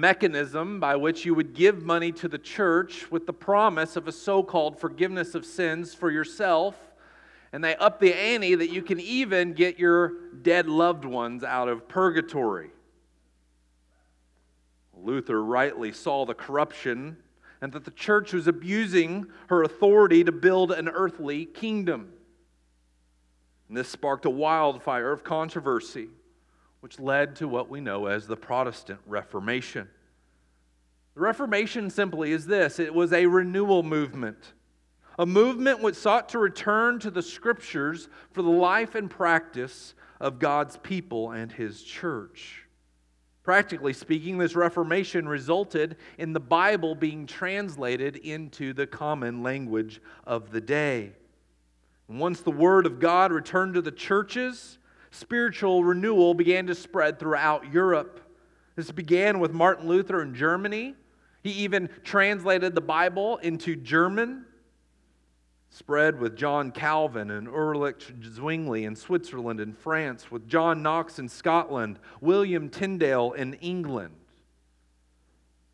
mechanism by which you would give money to the church with the promise of a so called forgiveness of sins for yourself. And they up the ante that you can even get your dead loved ones out of purgatory. Luther rightly saw the corruption and that the church was abusing her authority to build an earthly kingdom. And this sparked a wildfire of controversy, which led to what we know as the Protestant Reformation. The Reformation simply is this it was a renewal movement, a movement which sought to return to the scriptures for the life and practice of God's people and his church. Practically speaking, this Reformation resulted in the Bible being translated into the common language of the day. Once the Word of God returned to the churches, spiritual renewal began to spread throughout Europe. This began with Martin Luther in Germany. He even translated the Bible into German spread with John Calvin and Ulrich Zwingli in Switzerland and France, with John Knox in Scotland, William Tyndale in England.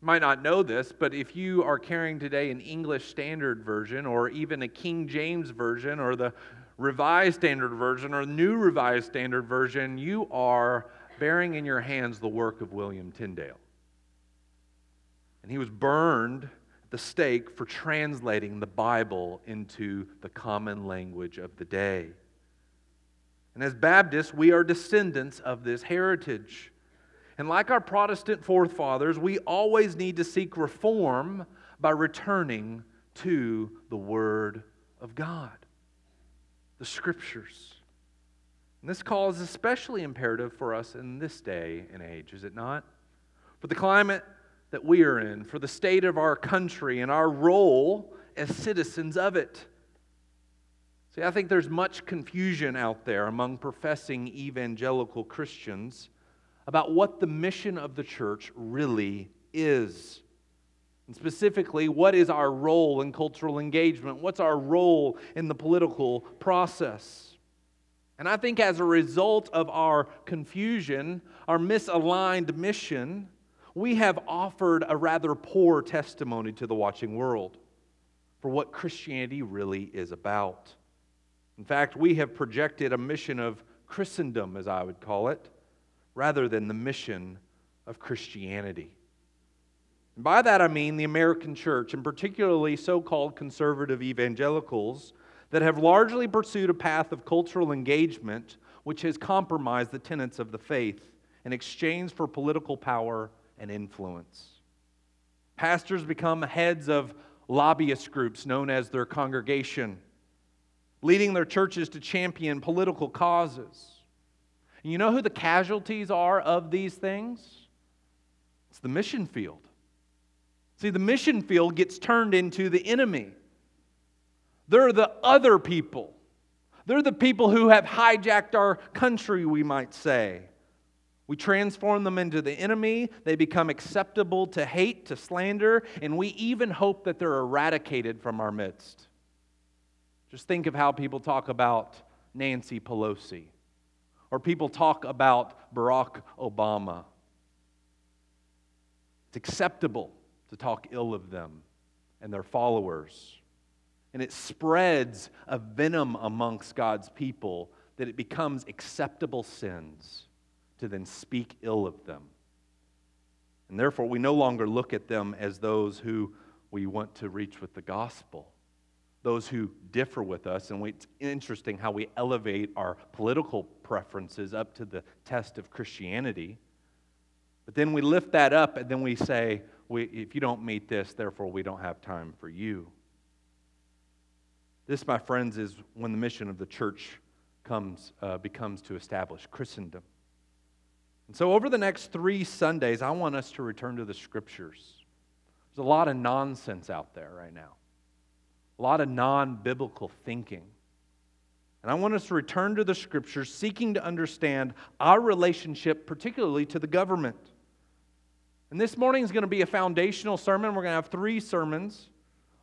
You might not know this, but if you are carrying today an English Standard Version or even a King James Version or the Revised Standard Version or New Revised Standard Version, you are bearing in your hands the work of William Tyndale. And he was burned at the stake for translating the Bible into the common language of the day. And as Baptists, we are descendants of this heritage. And like our Protestant forefathers, we always need to seek reform by returning to the Word of God, the Scriptures. And this call is especially imperative for us in this day and age, is it not? For the climate that we are in, for the state of our country and our role as citizens of it. See, I think there's much confusion out there among professing evangelical Christians about what the mission of the church really is. And specifically, what is our role in cultural engagement? What's our role in the political process? And I think as a result of our confusion, our misaligned mission, we have offered a rather poor testimony to the watching world for what Christianity really is about. In fact, we have projected a mission of Christendom, as I would call it, rather than the mission of Christianity. And by that I mean the American church, and particularly so called conservative evangelicals, that have largely pursued a path of cultural engagement which has compromised the tenets of the faith in exchange for political power and influence. Pastors become heads of lobbyist groups known as their congregation, leading their churches to champion political causes. You know who the casualties are of these things? It's the mission field. See, the mission field gets turned into the enemy. They're the other people. They're the people who have hijacked our country, we might say. We transform them into the enemy. They become acceptable to hate, to slander, and we even hope that they're eradicated from our midst. Just think of how people talk about Nancy Pelosi, or people talk about Barack Obama. It's acceptable to talk ill of them and their followers. And it spreads a venom amongst God's people that it becomes acceptable sins to then speak ill of them. And therefore, we no longer look at them as those who we want to reach with the gospel, those who differ with us. And it's interesting how we elevate our political preferences up to the test of Christianity. But then we lift that up and then we say, we, if you don't meet this, therefore we don't have time for you. This, my friends, is when the mission of the church comes, uh, becomes to establish Christendom. And so, over the next three Sundays, I want us to return to the scriptures. There's a lot of nonsense out there right now, a lot of non biblical thinking. And I want us to return to the scriptures, seeking to understand our relationship, particularly to the government. And this morning is going to be a foundational sermon. We're going to have three sermons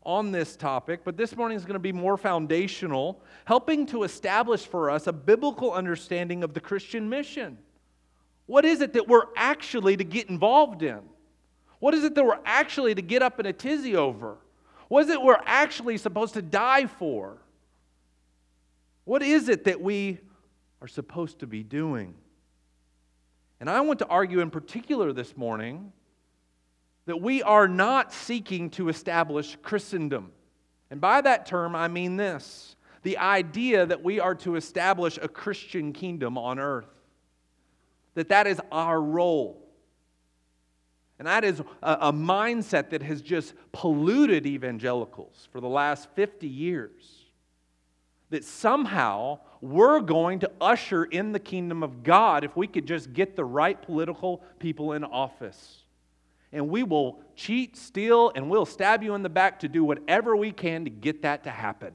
on this topic, but this morning is going to be more foundational, helping to establish for us a biblical understanding of the Christian mission. What is it that we're actually to get involved in? What is it that we're actually to get up in a tizzy over? What is it we're actually supposed to die for? What is it that we are supposed to be doing? And I want to argue in particular this morning that we are not seeking to establish Christendom. And by that term, I mean this the idea that we are to establish a Christian kingdom on earth, that that is our role. And that is a, a mindset that has just polluted evangelicals for the last 50 years. That somehow we're going to usher in the kingdom of God if we could just get the right political people in office and we will cheat, steal, and we'll stab you in the back to do whatever we can to get that to happen.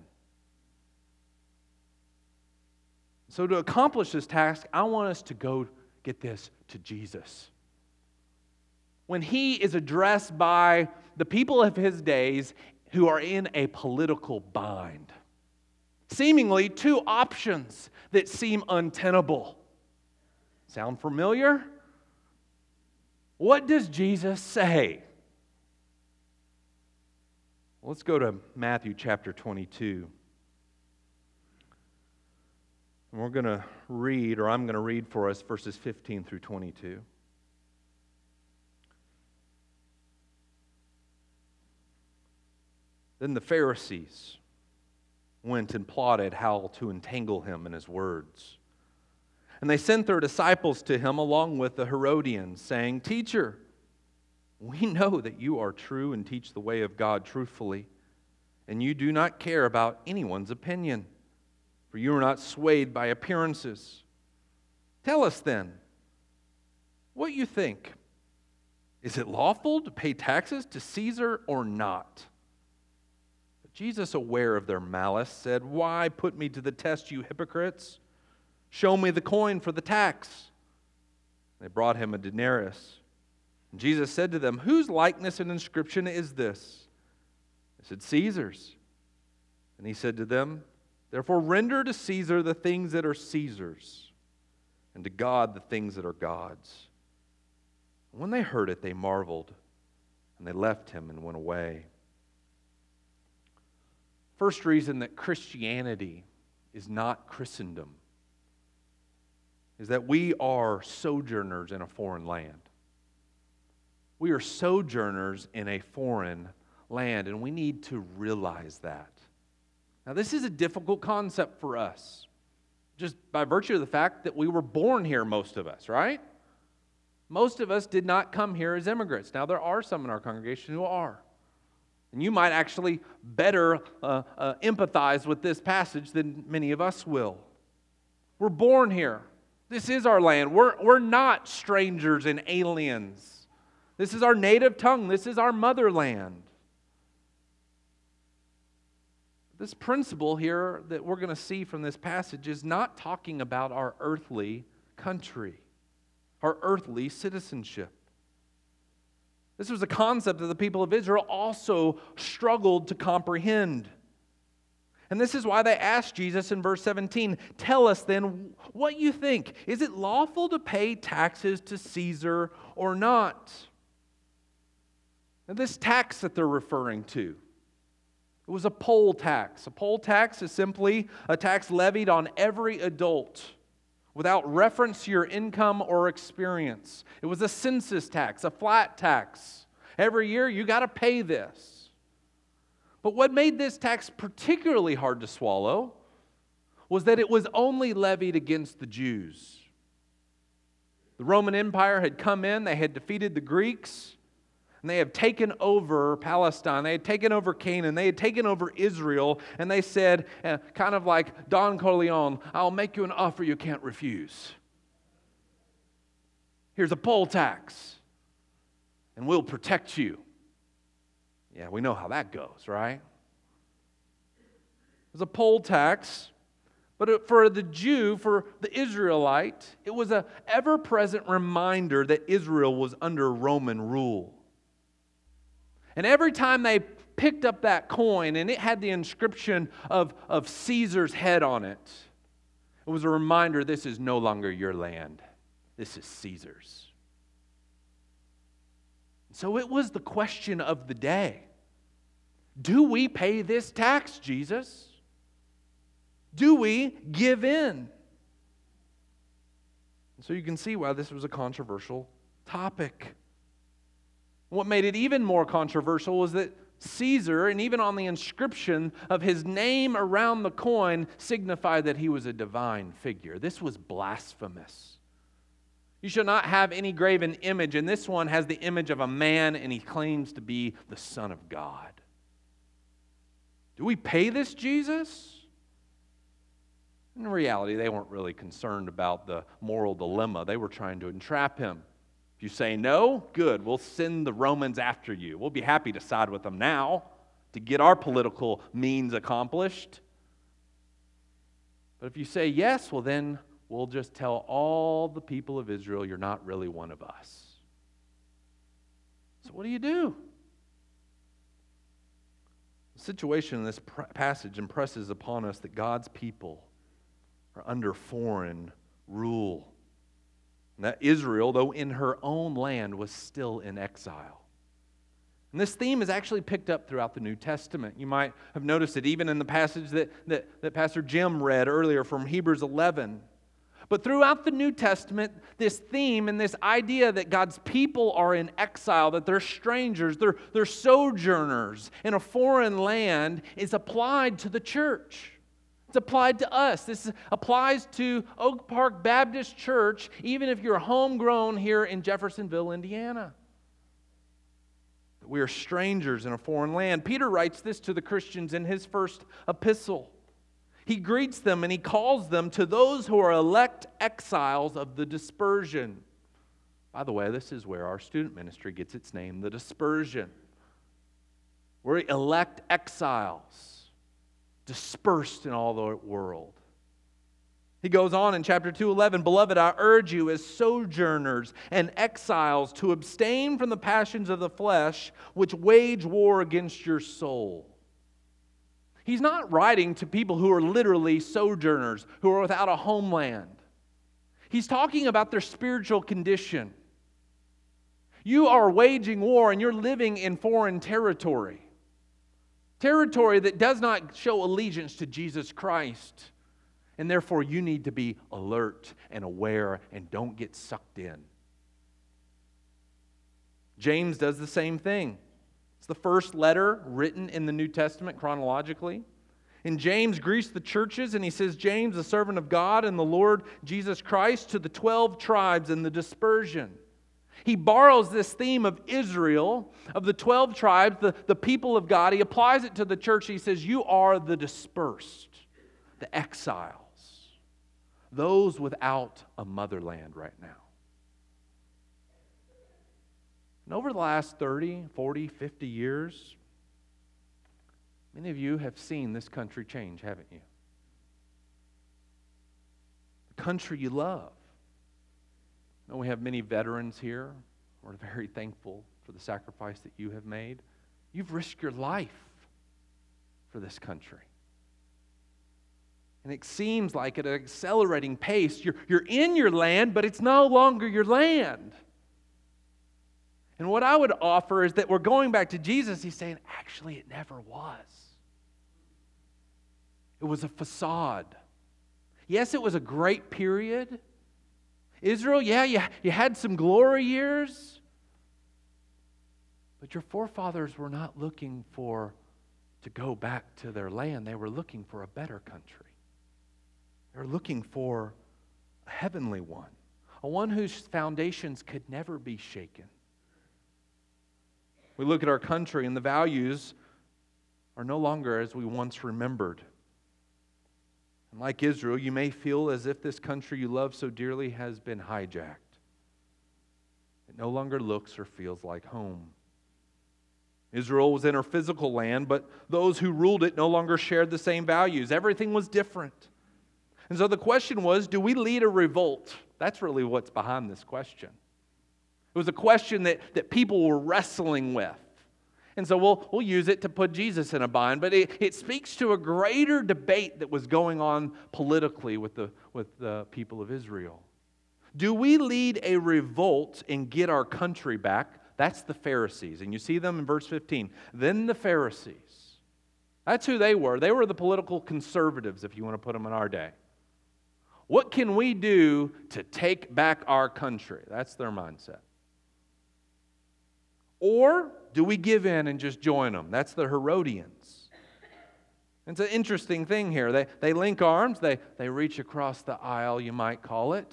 So, to accomplish this task, I want us to go get this to Jesus. When he is addressed by the people of his days who are in a political bind, seemingly two options that seem untenable. Sound familiar? What does Jesus say? Let's go to Matthew chapter 22. And we're going to read, or I'm going to read for us, verses 15 through 22. Then the Pharisees went and plotted how to entangle him in his words. And they sent their disciples to him along with the Herodians, saying, Teacher, we know that you are true and teach the way of God truthfully, and you do not care about anyone's opinion, for you are not swayed by appearances. Tell us then what you think. Is it lawful to pay taxes to Caesar or not? Jesus, aware of their malice, said, Why put me to the test, you hypocrites? Show me the coin for the tax. They brought him a denarius. And Jesus said to them, Whose likeness and inscription is this? They said, Caesar's. And he said to them, Therefore render to Caesar the things that are Caesar's, and to God the things that are God's. when they heard it, they marveled, and they left him and went away. First reason that Christianity is not Christendom is that we are sojourners in a foreign land. We are sojourners in a foreign land, and we need to realize that. Now, this is a difficult concept for us, just by virtue of the fact that we were born here, most of us, right? Most of us did not come here as immigrants. Now, there are some in our congregation who are. And you might actually better uh, uh, empathize with this passage than many of us will. We're born here. This is our land. We're, we're not strangers and aliens. This is our native tongue. This is our motherland. This principle here that we're going to see from this passage is not talking about our earthly country, our earthly citizenship. This was a concept that the people of Israel also struggled to comprehend. And this is why they asked Jesus in verse 17, Tell us then what you think. Is it lawful to pay taxes to Caesar or not? And this tax that they're referring to, it was a poll tax. A poll tax is simply a tax levied on every adult without reference to your income or experience. It was a census tax, a flat tax. Every year you got to pay this. But what made this tax particularly hard to swallow was that it was only levied against the Jews. The Roman Empire had come in, they had defeated the Greeks, and they had taken over Palestine. They had taken over Canaan. They had taken over Israel, and they said, uh, kind of like Don Corleone, I'll make you an offer you can't refuse. Here's a poll tax, and we'll protect you. Yeah, we know how that goes, right? It was a poll tax, but for the Jew, for the Israelite, it was an ever present reminder that Israel was under Roman rule. And every time they picked up that coin and it had the inscription of, of Caesar's head on it, it was a reminder this is no longer your land, this is Caesar's. So it was the question of the day Do we pay this tax, Jesus? Do we give in? So you can see why this was a controversial topic. What made it even more controversial was that Caesar, and even on the inscription of his name around the coin, signified that he was a divine figure. This was blasphemous. You shall not have any graven image, and this one has the image of a man, and he claims to be the Son of God. Do we pay this Jesus? In reality, they weren't really concerned about the moral dilemma. They were trying to entrap him. If you say no, good, we'll send the Romans after you. We'll be happy to side with them now to get our political means accomplished. But if you say yes, well, then we'll just tell all the people of Israel you're not really one of us. So, what do you do? The situation in this passage impresses upon us that God's people are under foreign rule. That Israel, though in her own land, was still in exile. And this theme is actually picked up throughout the New Testament. You might have noticed it even in the passage that, that, that Pastor Jim read earlier from Hebrews 11. But throughout the New Testament, this theme and this idea that God's people are in exile, that they're strangers, they're, they're sojourners in a foreign land, is applied to the church. It's applied to us. This applies to Oak Park Baptist Church, even if you're homegrown here in Jeffersonville, Indiana. We are strangers in a foreign land. Peter writes this to the Christians in his first epistle. He greets them and he calls them to those who are elect exiles of the dispersion. By the way, this is where our student ministry gets its name, the dispersion. We're elect exiles dispersed in all the world. He goes on in chapter 2:11, "Beloved, I urge you as sojourners and exiles to abstain from the passions of the flesh which wage war against your soul." He's not writing to people who are literally sojourners, who are without a homeland. He's talking about their spiritual condition. You are waging war and you're living in foreign territory territory that does not show allegiance to Jesus Christ. And therefore, you need to be alert and aware and don't get sucked in. James does the same thing. It's the first letter written in the New Testament chronologically. And James greets the churches and he says, James, the servant of God and the Lord Jesus Christ, to the 12 tribes in the dispersion. He borrows this theme of Israel, of the 12 tribes, the, the people of God. He applies it to the church. He says, You are the dispersed, the exiles, those without a motherland right now. And over the last 30, 40, 50 years, many of you have seen this country change, haven't you? The country you love we have many veterans here. We're very thankful for the sacrifice that you have made. You've risked your life for this country. And it seems like at an accelerating pace, you're, you're in your land, but it's no longer your land. And what I would offer is that we're going back to Jesus. He's saying, actually, it never was. It was a facade. Yes, it was a great period. Israel, yeah, you, you had some glory years, but your forefathers were not looking for to go back to their land. They were looking for a better country. They were looking for a heavenly one, a one whose foundations could never be shaken. We look at our country, and the values are no longer as we once remembered. And like Israel, you may feel as if this country you love so dearly has been hijacked. It no longer looks or feels like home. Israel was in her physical land, but those who ruled it no longer shared the same values. Everything was different. And so the question was do we lead a revolt? That's really what's behind this question. It was a question that, that people were wrestling with. And so we'll, we'll use it to put Jesus in a bind. But it, it speaks to a greater debate that was going on politically with the, with the people of Israel. Do we lead a revolt and get our country back? That's the Pharisees. And you see them in verse 15. Then the Pharisees. That's who they were. They were the political conservatives, if you want to put them in our day. What can we do to take back our country? That's their mindset. Or do we give in and just join them? That's the Herodians. It's an interesting thing here. They, they link arms, they, they reach across the aisle, you might call it,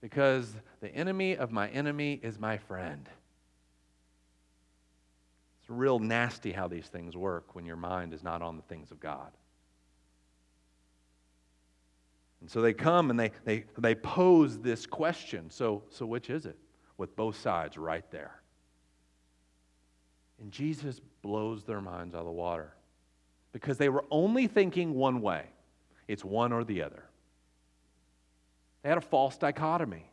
because the enemy of my enemy is my friend. It's real nasty how these things work when your mind is not on the things of God. And so they come and they, they, they pose this question. So, so which is it? With both sides right there. And Jesus blows their minds out of the water because they were only thinking one way it's one or the other. They had a false dichotomy,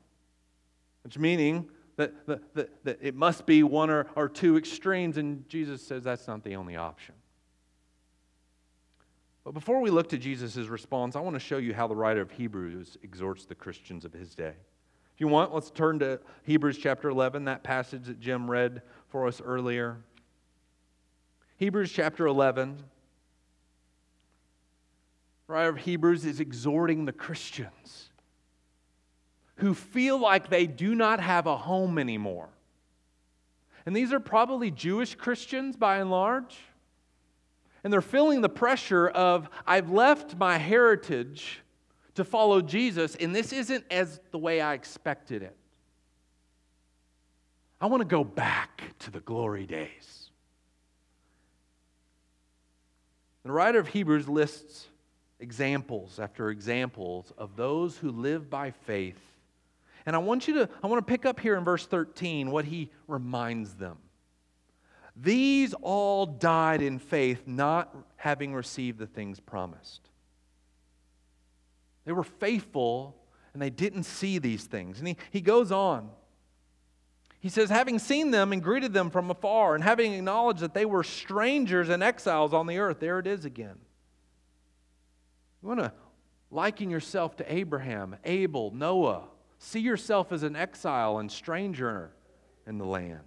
which meaning that, that, that, that it must be one or, or two extremes, and Jesus says that's not the only option. But before we look to Jesus' response, I want to show you how the writer of Hebrews exhorts the Christians of his day. If you want, let's turn to Hebrews chapter 11, that passage that Jim read for us earlier. Hebrews chapter 11. The writer of Hebrews is exhorting the Christians who feel like they do not have a home anymore. And these are probably Jewish Christians by and large. And they're feeling the pressure of, I've left my heritage to follow Jesus, and this isn't as the way I expected it. I want to go back to the glory days. The writer of Hebrews lists examples after examples of those who live by faith. And I want you to, I want to pick up here in verse 13 what he reminds them. These all died in faith, not having received the things promised. They were faithful and they didn't see these things. And he, he goes on. He says, having seen them and greeted them from afar, and having acknowledged that they were strangers and exiles on the earth, there it is again. You want to liken yourself to Abraham, Abel, Noah. See yourself as an exile and stranger in the land.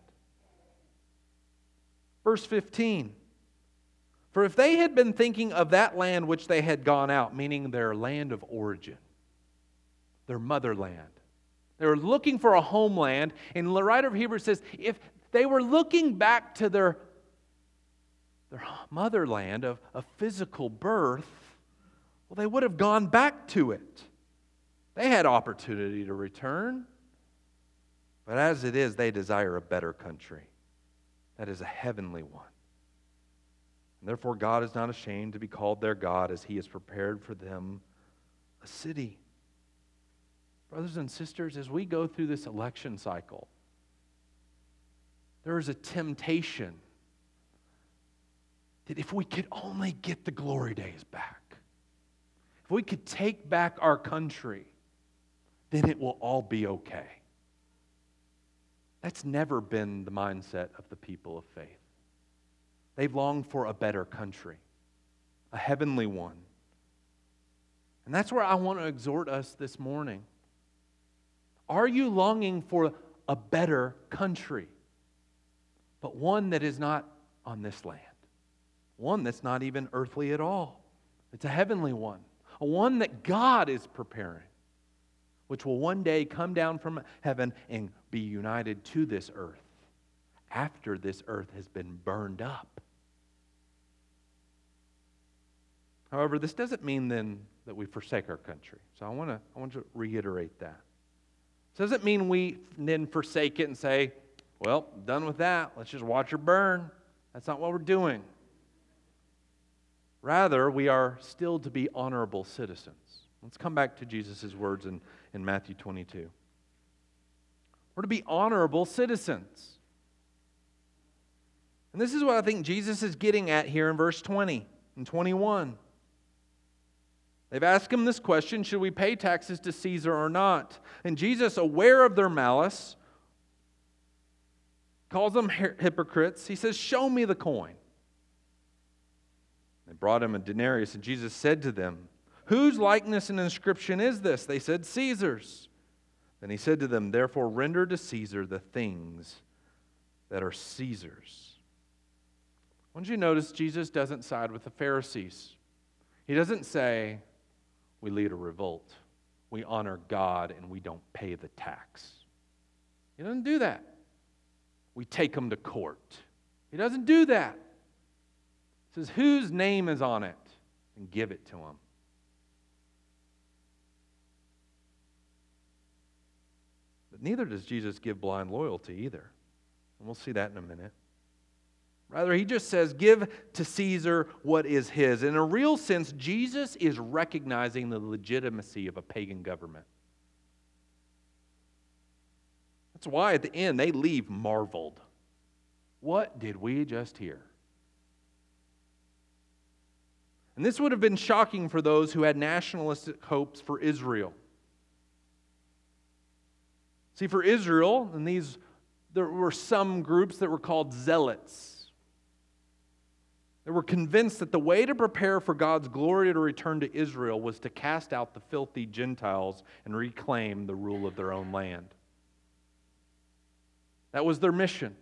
Verse 15 For if they had been thinking of that land which they had gone out, meaning their land of origin, their motherland, they were looking for a homeland. And the writer of Hebrews says if they were looking back to their, their motherland of a physical birth, well, they would have gone back to it. They had opportunity to return. But as it is, they desire a better country. That is a heavenly one. And therefore, God is not ashamed to be called their God as He has prepared for them a city. Brothers and sisters, as we go through this election cycle, there is a temptation that if we could only get the glory days back, if we could take back our country, then it will all be okay. That's never been the mindset of the people of faith. They've longed for a better country, a heavenly one. And that's where I want to exhort us this morning. Are you longing for a better country, but one that is not on this land? One that's not even earthly at all. It's a heavenly one, a one that God is preparing, which will one day come down from heaven and be united to this earth after this earth has been burned up. However, this doesn't mean then that we forsake our country. So I want to I want to reiterate that. So doesn't mean we then forsake it and say, well, done with that. Let's just watch her burn. That's not what we're doing. Rather, we are still to be honorable citizens. Let's come back to Jesus' words in, in Matthew 22. We're to be honorable citizens. And this is what I think Jesus is getting at here in verse 20 and 21. They've asked him this question Should we pay taxes to Caesar or not? And Jesus, aware of their malice, calls them hypocrites. He says, Show me the coin. They brought him a denarius, and Jesus said to them, Whose likeness and inscription is this? They said, Caesar's. Then he said to them, Therefore render to Caesar the things that are Caesar's. Once you notice, Jesus doesn't side with the Pharisees. He doesn't say, We lead a revolt, we honor God, and we don't pay the tax. He doesn't do that. We take him to court. He doesn't do that. He says, Whose name is on it? And give it to him. But neither does Jesus give blind loyalty either. And we'll see that in a minute. Rather, he just says, Give to Caesar what is his. In a real sense, Jesus is recognizing the legitimacy of a pagan government. That's why at the end they leave marveled. What did we just hear? And this would have been shocking for those who had nationalistic hopes for Israel. See, for Israel, and these, there were some groups that were called zealots. They were convinced that the way to prepare for God's glory to return to Israel was to cast out the filthy Gentiles and reclaim the rule of their own land. That was their mission.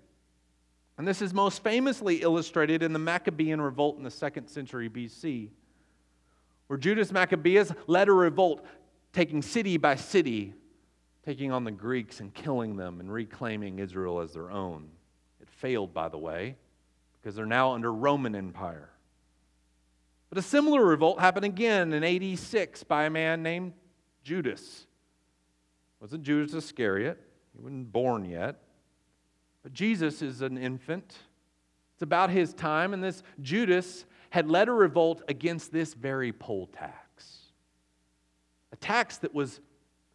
And this is most famously illustrated in the Maccabean revolt in the second century BC, where Judas Maccabeus led a revolt, taking city by city, taking on the Greeks and killing them and reclaiming Israel as their own. It failed, by the way, because they're now under Roman Empire. But a similar revolt happened again in 86 by a man named Judas. Wasn't Judas Iscariot, he wasn't born yet. But Jesus is an infant. It's about his time, and this Judas had led a revolt against this very poll tax. A tax that was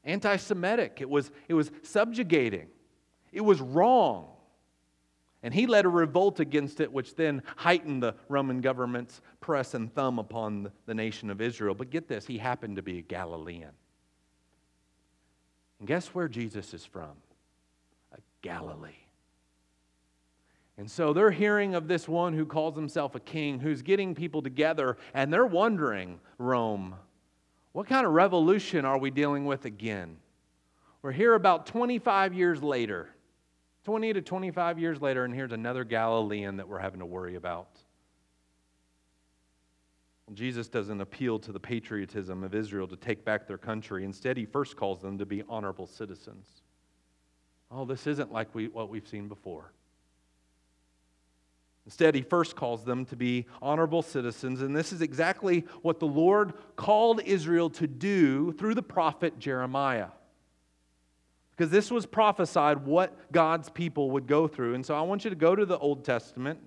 anti Semitic, it was, it was subjugating, it was wrong. And he led a revolt against it, which then heightened the Roman government's press and thumb upon the nation of Israel. But get this, he happened to be a Galilean. And guess where Jesus is from? A Galilee. And so they're hearing of this one who calls himself a king, who's getting people together, and they're wondering, Rome, what kind of revolution are we dealing with again? We're here about 25 years later. 20 to 25 years later, and here's another Galilean that we're having to worry about. Jesus doesn't appeal to the patriotism of Israel to take back their country. Instead, he first calls them to be honorable citizens. Oh, this isn't like we, what we've seen before. Instead, he first calls them to be honorable citizens, and this is exactly what the Lord called Israel to do through the prophet Jeremiah. Because this was prophesied what God's people would go through. And so I want you to go to the Old Testament.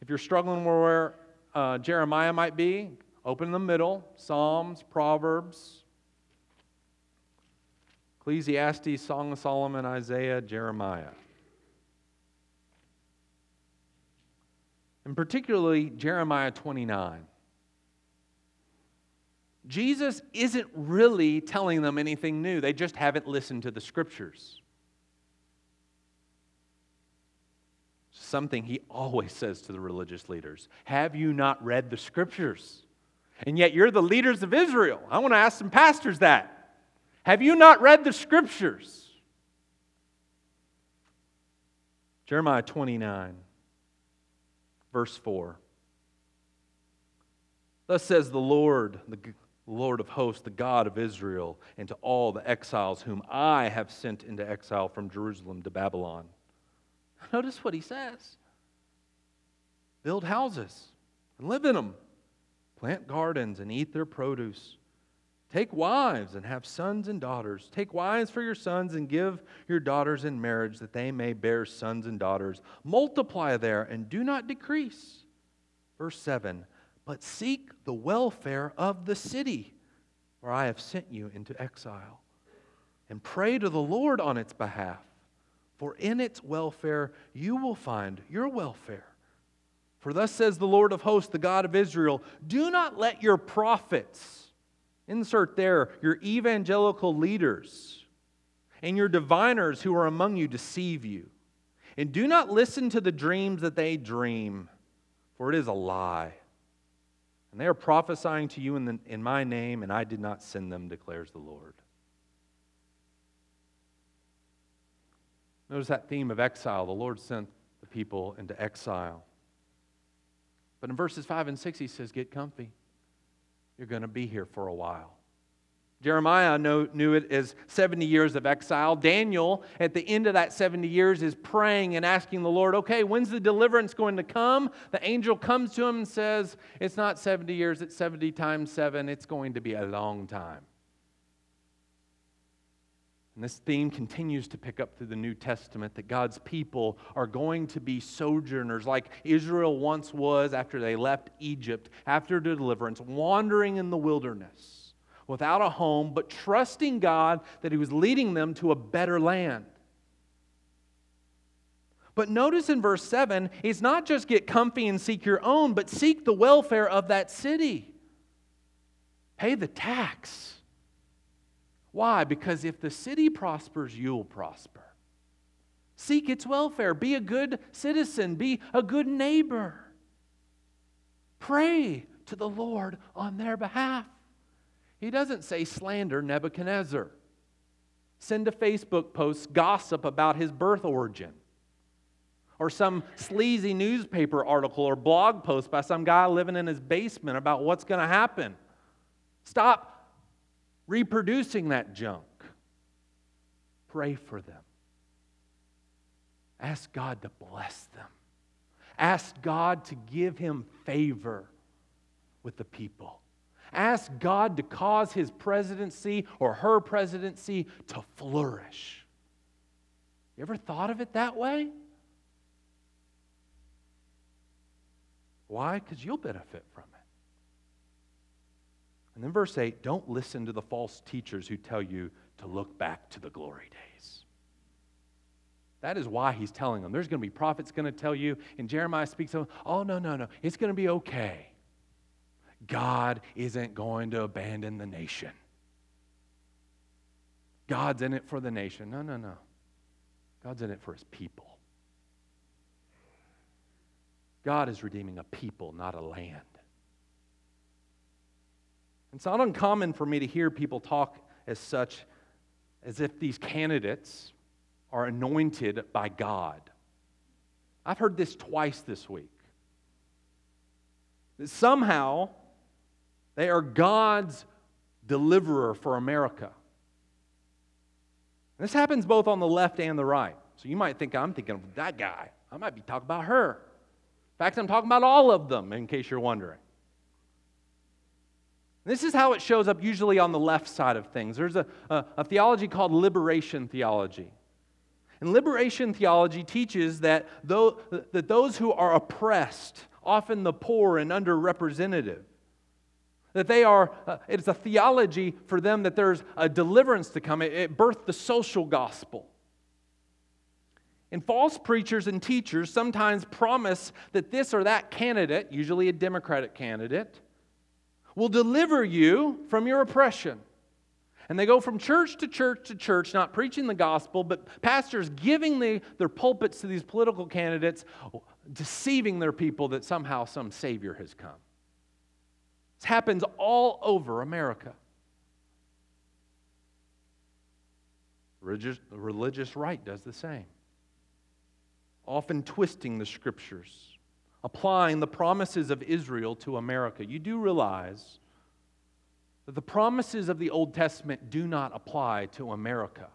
If you're struggling where uh, Jeremiah might be, open in the middle Psalms, Proverbs, Ecclesiastes, Song of Solomon, Isaiah, Jeremiah. And particularly Jeremiah 29. Jesus isn't really telling them anything new, they just haven't listened to the scriptures. Something he always says to the religious leaders Have you not read the scriptures? And yet you're the leaders of Israel. I want to ask some pastors that. Have you not read the scriptures? Jeremiah 29, verse 4. Thus says the Lord, the Lord of hosts, the God of Israel, and to all the exiles whom I have sent into exile from Jerusalem to Babylon. Notice what he says build houses and live in them, plant gardens and eat their produce. Take wives and have sons and daughters. Take wives for your sons and give your daughters in marriage that they may bear sons and daughters. Multiply there and do not decrease. Verse 7 but seek the welfare of the city where I have sent you into exile, and pray to the Lord on its behalf, for in its welfare you will find your welfare. For thus says the Lord of hosts, the God of Israel do not let your prophets, insert there, your evangelical leaders, and your diviners who are among you deceive you. And do not listen to the dreams that they dream, for it is a lie. And they are prophesying to you in, the, in my name, and I did not send them, declares the Lord. Notice that theme of exile. The Lord sent the people into exile. But in verses 5 and 6, he says, Get comfy. You're going to be here for a while. Jeremiah know, knew it as 70 years of exile. Daniel, at the end of that 70 years, is praying and asking the Lord, okay, when's the deliverance going to come? The angel comes to him and says, It's not 70 years, it's 70 times 7. It's going to be a long time. And this theme continues to pick up through the New Testament that God's people are going to be sojourners like Israel once was after they left Egypt, after deliverance, wandering in the wilderness without a home, but trusting God that He was leading them to a better land. But notice in verse 7, it's not just get comfy and seek your own, but seek the welfare of that city. Pay the tax. Why? Because if the city prospers, you'll prosper. Seek its welfare. Be a good citizen. Be a good neighbor. Pray to the Lord on their behalf. He doesn't say slander Nebuchadnezzar. Send a Facebook post gossip about his birth origin. Or some sleazy newspaper article or blog post by some guy living in his basement about what's going to happen. Stop reproducing that junk. Pray for them. Ask God to bless them. Ask God to give him favor with the people. Ask God to cause his presidency or her presidency to flourish. You ever thought of it that way? Why? Because you'll benefit from it. And then verse 8 don't listen to the false teachers who tell you to look back to the glory days. That is why he's telling them. There's going to be prophets going to tell you, and Jeremiah speaks of, oh, no, no, no, it's going to be okay. God isn't going to abandon the nation. God's in it for the nation. No, no, no. God's in it for his people. God is redeeming a people, not a land. It's not uncommon for me to hear people talk as such as if these candidates are anointed by God. I've heard this twice this week. That somehow they are God's deliverer for America. This happens both on the left and the right. So you might think I'm thinking of that guy. I might be talking about her. In fact, I'm talking about all of them, in case you're wondering. This is how it shows up usually on the left side of things. There's a, a, a theology called liberation theology. And liberation theology teaches that, though, that those who are oppressed, often the poor and underrepresented, that they are, uh, it's a theology for them that there's a deliverance to come. It, it birthed the social gospel. And false preachers and teachers sometimes promise that this or that candidate, usually a Democratic candidate, will deliver you from your oppression. And they go from church to church to church, not preaching the gospel, but pastors giving the, their pulpits to these political candidates, deceiving their people that somehow some Savior has come. This happens all over America. Religious, the religious right does the same, often twisting the scriptures, applying the promises of Israel to America. You do realize that the promises of the Old Testament do not apply to America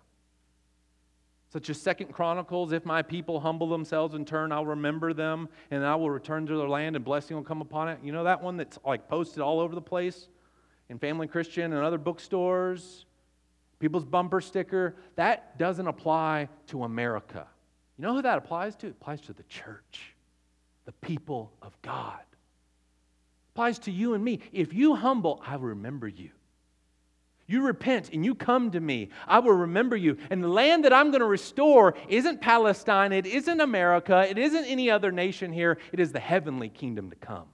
such as second chronicles if my people humble themselves and turn i'll remember them and i will return to their land and blessing will come upon it. You know that one that's like posted all over the place in family christian and other bookstores? People's bumper sticker. That doesn't apply to america. You know who that applies to? It applies to the church the people of god. It applies to you and me. If you humble i will remember you you repent and you come to me, I will remember you. And the land that I'm going to restore isn't Palestine, it isn't America, it isn't any other nation here, it is the heavenly kingdom to come.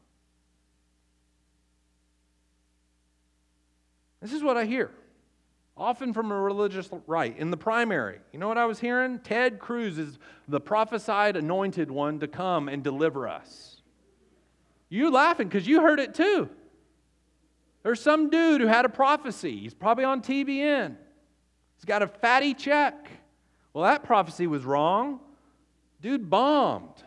This is what I hear, often from a religious right in the primary. You know what I was hearing? Ted Cruz is the prophesied anointed one to come and deliver us. You laughing because you heard it too. There's some dude who had a prophecy. He's probably on TBN. He's got a fatty check. Well, that prophecy was wrong. Dude bombed.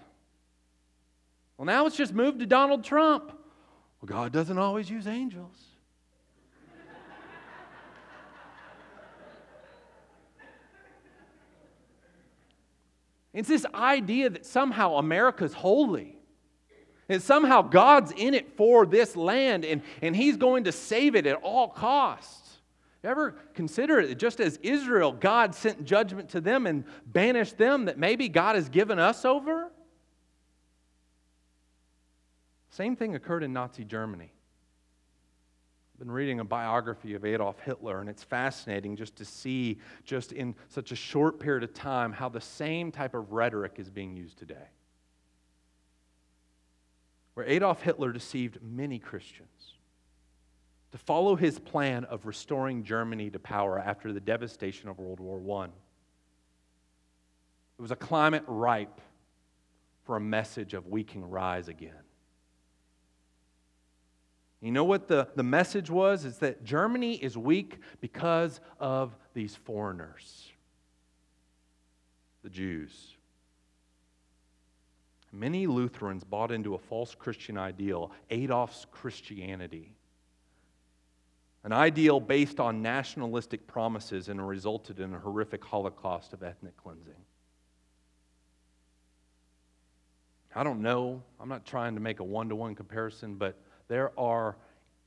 Well, now it's just moved to Donald Trump. Well, God doesn't always use angels. it's this idea that somehow America's holy. And somehow God's in it for this land and, and He's going to save it at all costs. Ever consider it just as Israel, God sent judgment to them and banished them, that maybe God has given us over? Same thing occurred in Nazi Germany. I've been reading a biography of Adolf Hitler, and it's fascinating just to see, just in such a short period of time, how the same type of rhetoric is being used today. Where Adolf Hitler deceived many Christians to follow his plan of restoring Germany to power after the devastation of World War I. It was a climate ripe for a message of we can rise again. You know what the, the message was? Is that Germany is weak because of these foreigners, the Jews. Many Lutherans bought into a false Christian ideal, Adolf's Christianity. An ideal based on nationalistic promises and resulted in a horrific holocaust of ethnic cleansing. I don't know. I'm not trying to make a one to one comparison, but there are,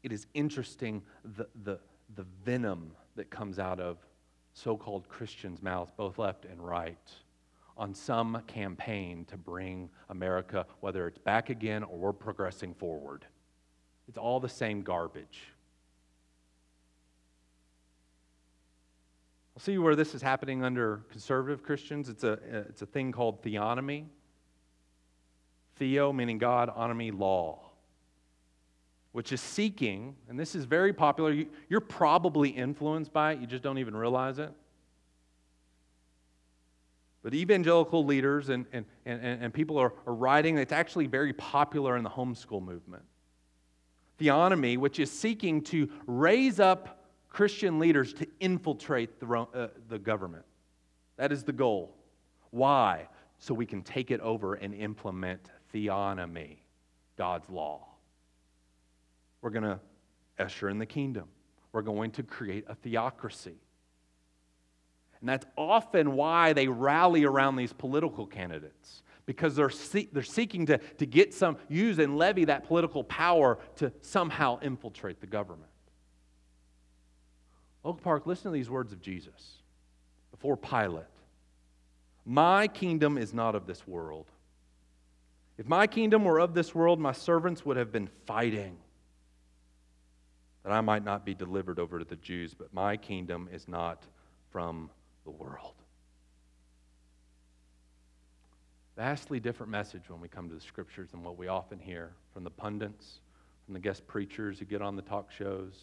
it is interesting the, the, the venom that comes out of so called Christians' mouths, both left and right, on some campaign to bring America, whether it's back again or we're progressing forward. It's all the same garbage. I'll see where this is happening under conservative Christians. It's a, it's a thing called theonomy. Theo meaning God, onomy, law which is seeking, and this is very popular. You're probably influenced by it, you just don't even realize it. But evangelical leaders and, and, and, and people are, are writing, it's actually very popular in the homeschool movement. Theonomy, which is seeking to raise up Christian leaders to infiltrate the, uh, the government. That is the goal. Why? So we can take it over and implement theonomy, God's law. We're going to usher in the kingdom. We're going to create a theocracy. And that's often why they rally around these political candidates, because they're, see- they're seeking to, to get some, use and levy that political power to somehow infiltrate the government. Oak Park, listen to these words of Jesus before Pilate My kingdom is not of this world. If my kingdom were of this world, my servants would have been fighting that I might not be delivered over to the Jews, but my kingdom is not from the world. Vastly different message when we come to the scriptures than what we often hear from the pundits, from the guest preachers who get on the talk shows.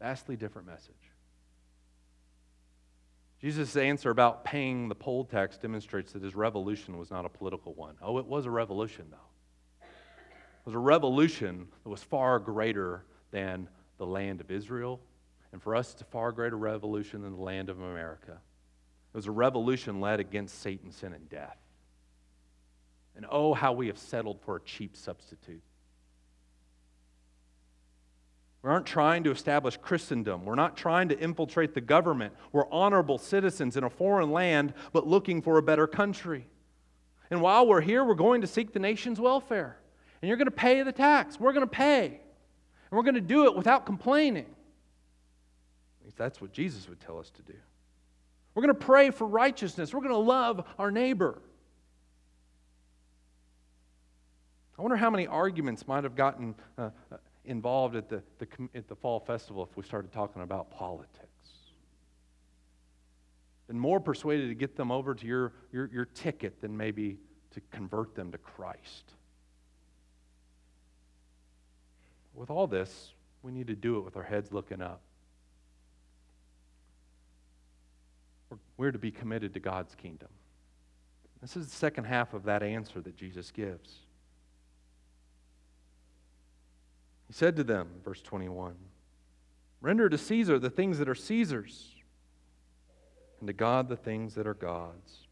Vastly different message. Jesus' answer about paying the poll tax demonstrates that his revolution was not a political one. Oh, it was a revolution, though. It was a revolution that was far greater than the land of Israel. And for us, it's a far greater revolution than the land of America. It was a revolution led against Satan, sin, and death. And oh, how we have settled for a cheap substitute. We aren't trying to establish Christendom. We're not trying to infiltrate the government. We're honorable citizens in a foreign land, but looking for a better country. And while we're here, we're going to seek the nation's welfare. And you're going to pay the tax. We're going to pay. And we're going to do it without complaining. That's what Jesus would tell us to do. We're going to pray for righteousness. We're going to love our neighbor. I wonder how many arguments might have gotten uh, uh involved at the, the, at the fall festival if we started talking about politics. Been more persuaded to get them over to your, your, your ticket than maybe to convert them to Christ. With all this, we need to do it with our heads looking up. We're to be committed to God's kingdom. This is the second half of that answer that Jesus gives. He said to them, verse 21, Render to Caesar the things that are Caesar's, and to God the things that are God's.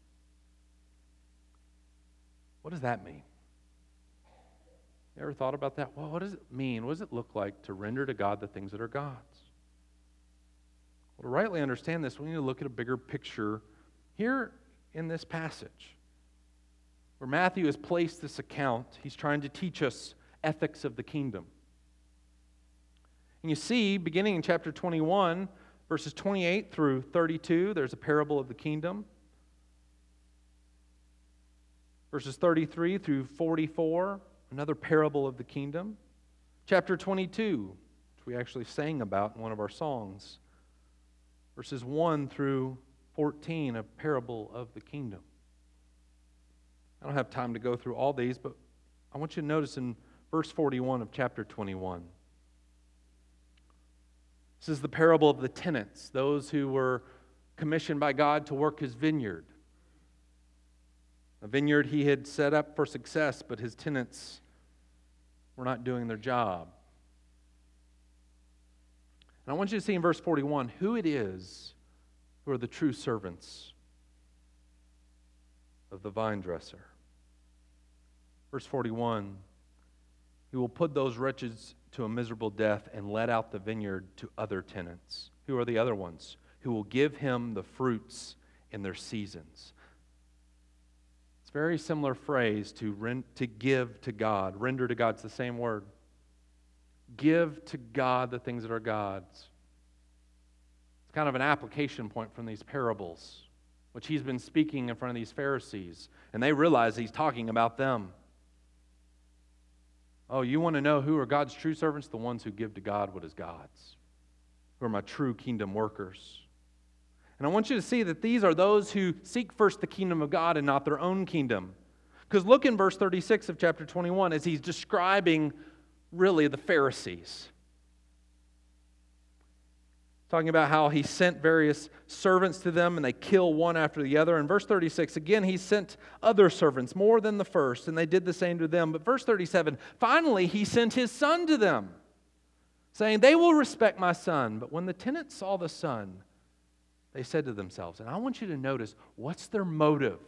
What does that mean? You ever thought about that? Well, what does it mean? What does it look like to render to God the things that are God's? Well, to rightly understand this, we need to look at a bigger picture here in this passage. Where Matthew has placed this account, he's trying to teach us ethics of the kingdom. And you see, beginning in chapter 21, verses 28 through 32, there's a parable of the kingdom. Verses 33 through 44, another parable of the kingdom. Chapter 22, which we actually sang about in one of our songs. Verses 1 through 14, a parable of the kingdom. I don't have time to go through all these, but I want you to notice in verse 41 of chapter 21. This is the parable of the tenants, those who were commissioned by God to work his vineyard. A vineyard he had set up for success, but his tenants were not doing their job. And I want you to see in verse 41 who it is who are the true servants of the vine dresser. Verse 41 He will put those wretches to a miserable death and let out the vineyard to other tenants. Who are the other ones? Who will give him the fruits in their seasons It's a very similar phrase to, rent, to give to God. Render to God, it's the same word. Give to God the things that are God's. It's kind of an application point from these parables, which he's been speaking in front of these Pharisees, and they realize he's talking about them. Oh, you want to know who are God's true servants? The ones who give to God what is God's, who are my true kingdom workers. And I want you to see that these are those who seek first the kingdom of God and not their own kingdom. Because look in verse 36 of chapter 21 as he's describing really the Pharisees. Talking about how he sent various servants to them and they kill one after the other. In verse 36, again, he sent other servants, more than the first, and they did the same to them. But verse 37, finally, he sent his son to them, saying, They will respect my son. But when the tenants saw the son, they said to themselves. And I want you to notice what's their motive?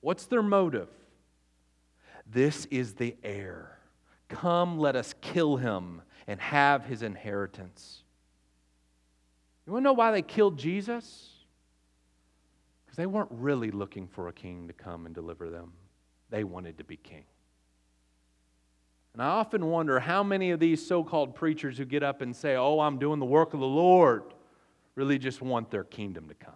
What's their motive? This is the heir. Come, let us kill him and have his inheritance. You want to know why they killed Jesus? Because they weren't really looking for a king to come and deliver them, they wanted to be king. And I often wonder how many of these so called preachers who get up and say, Oh, I'm doing the work of the Lord really just want their kingdom to come.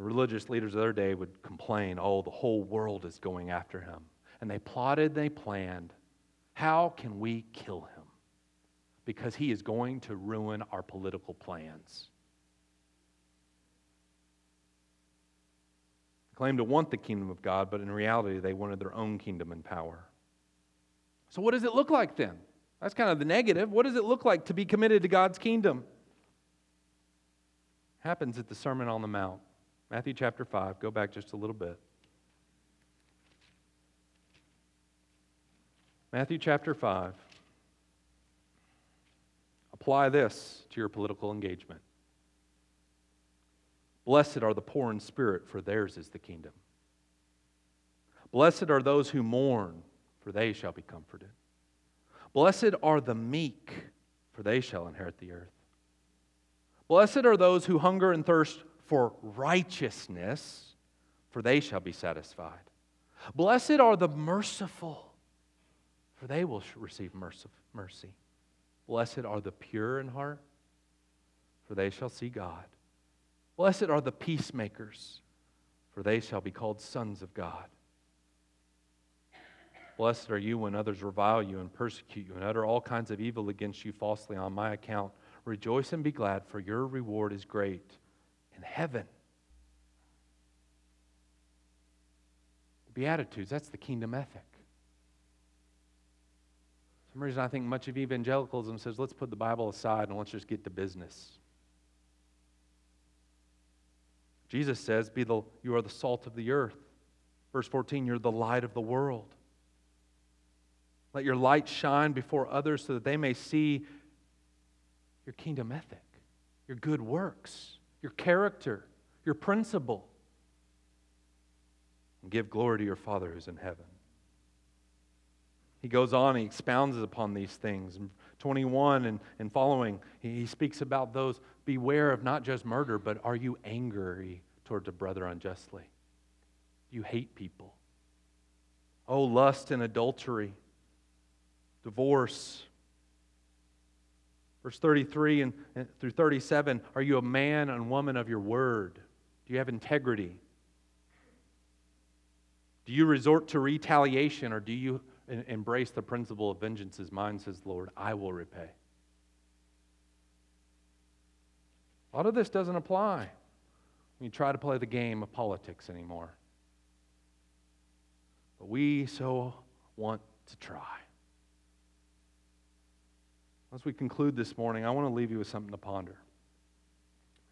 Religious leaders of their day would complain, oh, the whole world is going after him. And they plotted, they planned. How can we kill him? Because he is going to ruin our political plans. They claimed to want the kingdom of God, but in reality, they wanted their own kingdom and power. So, what does it look like then? That's kind of the negative. What does it look like to be committed to God's kingdom? Happens at the Sermon on the Mount. Matthew chapter 5. Go back just a little bit. Matthew chapter 5. Apply this to your political engagement. Blessed are the poor in spirit, for theirs is the kingdom. Blessed are those who mourn, for they shall be comforted. Blessed are the meek, for they shall inherit the earth. Blessed are those who hunger and thirst for righteousness, for they shall be satisfied. Blessed are the merciful, for they will receive mercy. Blessed are the pure in heart, for they shall see God. Blessed are the peacemakers, for they shall be called sons of God. Blessed are you when others revile you and persecute you and utter all kinds of evil against you falsely on my account. Rejoice and be glad, for your reward is great in heaven. Beatitudes, that's the kingdom ethic. For some reason, I think much of evangelicalism says, let's put the Bible aside and let's just get to business. Jesus says, Be the, You are the salt of the earth. Verse 14, you're the light of the world. Let your light shine before others so that they may see your kingdom ethic, your good works, your character, your principle. and give glory to your Father who's in heaven. He goes on, he expounds upon these things. In 21 and, and following, he, he speaks about those beware of not just murder, but are you angry towards a brother unjustly? You hate people. Oh, lust and adultery, divorce. Verse 33 and, through 37 Are you a man and woman of your word? Do you have integrity? Do you resort to retaliation or do you embrace the principle of vengeance is mine, says the Lord? I will repay. A lot of this doesn't apply when you try to play the game of politics anymore. But we so want to try. As we conclude this morning, I want to leave you with something to ponder.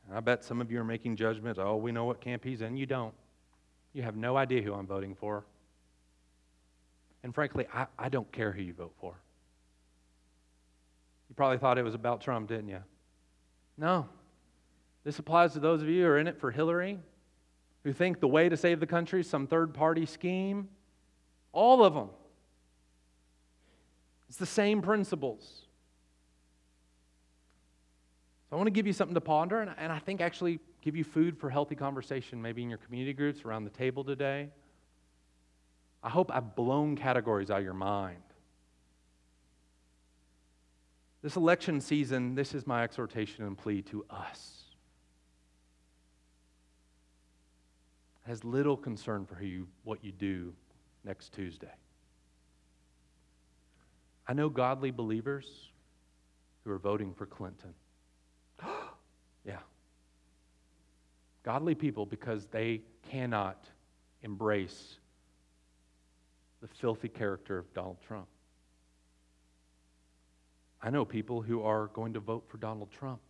And I bet some of you are making judgments. Oh, we know what camp he's in. You don't. You have no idea who I'm voting for. And frankly, I, I don't care who you vote for. You probably thought it was about Trump, didn't you? No. This applies to those of you who are in it for Hillary, who think the way to save the country is some third party scheme. All of them. It's the same principles. So I want to give you something to ponder, and, and I think actually give you food for healthy conversation, maybe in your community groups around the table today. I hope I've blown categories out of your mind. This election season, this is my exhortation and plea to us. Has little concern for who you, what you do next Tuesday. I know godly believers who are voting for Clinton. Yeah. Godly people because they cannot embrace the filthy character of Donald Trump. I know people who are going to vote for Donald Trump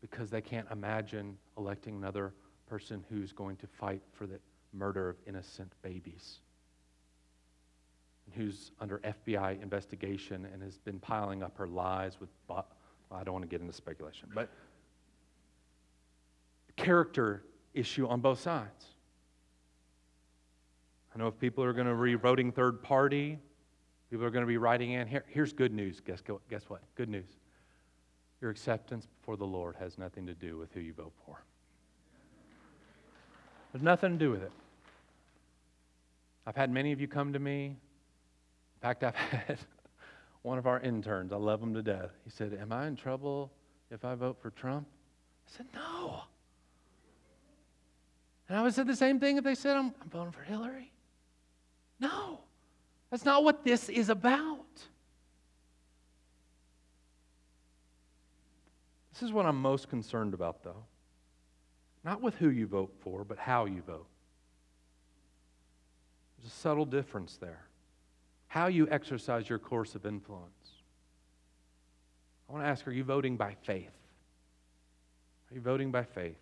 because they can't imagine electing another person who's going to fight for the murder of innocent babies and who's under FBI investigation and has been piling up her lies with, well, I don't want to get into speculation, but character issue on both sides. I know if people are going to be voting third party, people are going to be writing in. Here, here's good news. Guess, guess what? Good news. Your acceptance before the Lord has nothing to do with who you vote for. There's nothing to do with it. I've had many of you come to me. In fact, I've had one of our interns, I love him to death. He said, Am I in trouble if I vote for Trump? I said, No. And I would say the same thing if they said, I'm, I'm voting for Hillary. No, that's not what this is about. This is what I'm most concerned about, though. Not with who you vote for, but how you vote. There's a subtle difference there. How you exercise your course of influence. I want to ask are you voting by faith? Are you voting by faith?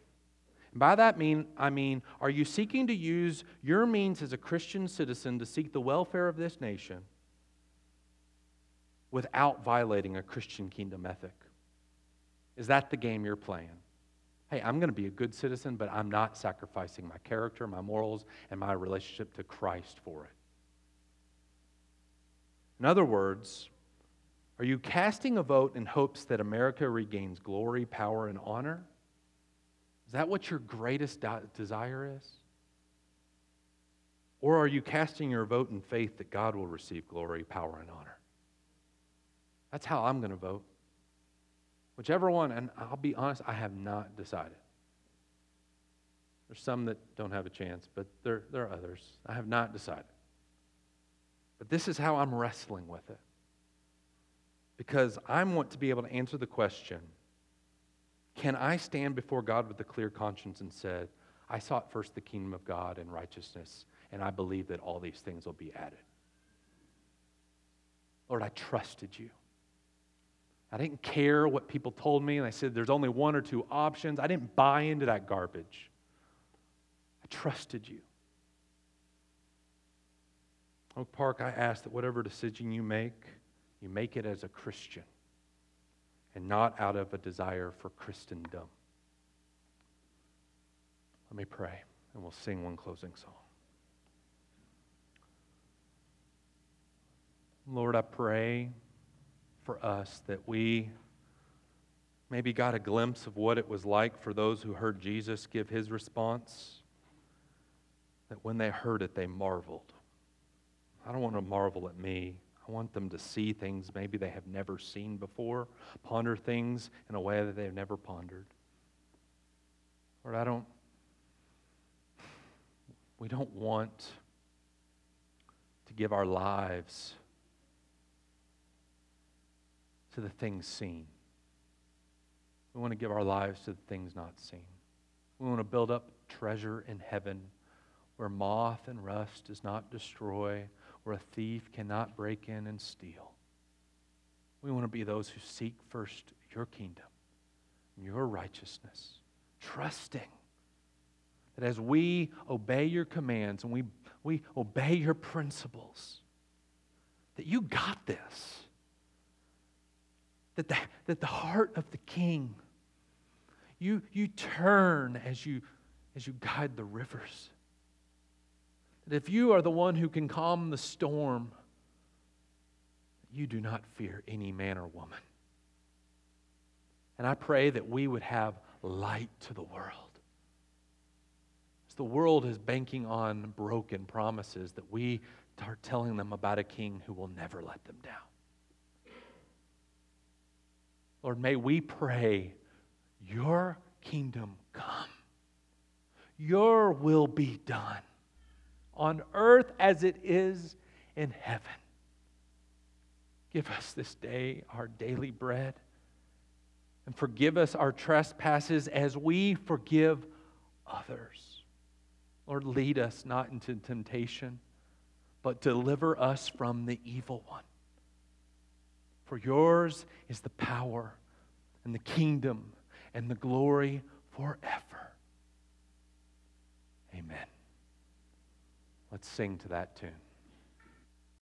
By that mean, I mean, are you seeking to use your means as a Christian citizen to seek the welfare of this nation without violating a Christian kingdom ethic? Is that the game you're playing? Hey, I'm going to be a good citizen, but I'm not sacrificing my character, my morals, and my relationship to Christ for it. In other words, are you casting a vote in hopes that America regains glory, power, and honor? That what your greatest desire is? Or are you casting your vote in faith that God will receive glory, power, and honor? That's how I'm going to vote. Whichever one, and I'll be honest, I have not decided. There's some that don't have a chance, but there, there are others. I have not decided. But this is how I'm wrestling with it. Because I want to be able to answer the question can I stand before God with a clear conscience and said, I sought first the kingdom of God and righteousness, and I believe that all these things will be added. Lord, I trusted you. I didn't care what people told me, and I said there's only one or two options. I didn't buy into that garbage. I trusted you. Oak Park, I ask that whatever decision you make, you make it as a Christian and not out of a desire for Christendom. Let me pray, and we'll sing one closing song. Lord, I pray for us that we maybe got a glimpse of what it was like for those who heard Jesus give his response, that when they heard it, they marveled. I don't want to marvel at me. I want them to see things maybe they have never seen before, ponder things in a way that they've never pondered. Lord, I don't, we don't want to give our lives to the things seen. We want to give our lives to the things not seen. We want to build up treasure in heaven where moth and rust does not destroy, where a thief cannot break in and steal. We want to be those who seek first your kingdom, your righteousness, trusting that as we obey your commands and we, we obey your principles, that you got this. That the, that the heart of the king, you, you turn as you, as you guide the rivers. That if you are the one who can calm the storm, you do not fear any man or woman. And I pray that we would have light to the world. As the world is banking on broken promises, that we start telling them about a king who will never let them down. Lord, may we pray, Your kingdom come, Your will be done on earth as it is in heaven. Give us this day our daily bread and forgive us our trespasses as we forgive others. Lord, lead us not into temptation, but deliver us from the evil one. For yours is the power and the kingdom and the glory forever. Let's sing to that tune.